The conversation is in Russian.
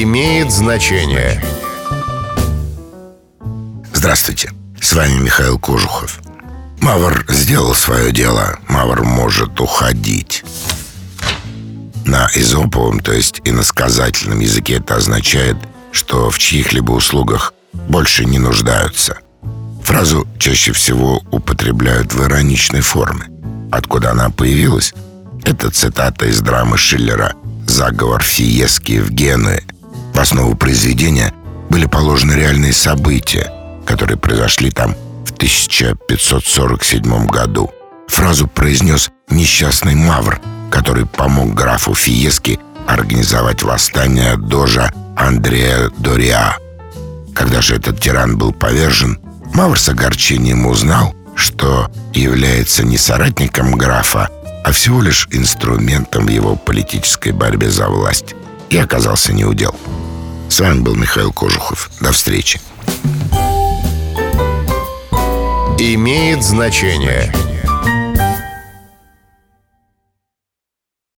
имеет значение. Здравствуйте, с вами Михаил Кожухов. Мавр сделал свое дело, Мавр может уходить. На изоповом, то есть иносказательном языке это означает, что в чьих-либо услугах больше не нуждаются. Фразу чаще всего употребляют в ироничной форме. Откуда она появилась? Это цитата из драмы Шиллера «Заговор Фиески в Генуе». В основу произведения были положены реальные события, которые произошли там в 1547 году. Фразу произнес несчастный Мавр, который помог графу Фиески организовать восстание дожа Андрея Дориа. Когда же этот тиран был повержен, Мавр с огорчением узнал, что является не соратником графа, а всего лишь инструментом в его политической борьбе за власть. И оказался неудел. С вами был Михаил Кожухов. До встречи. Имеет значение.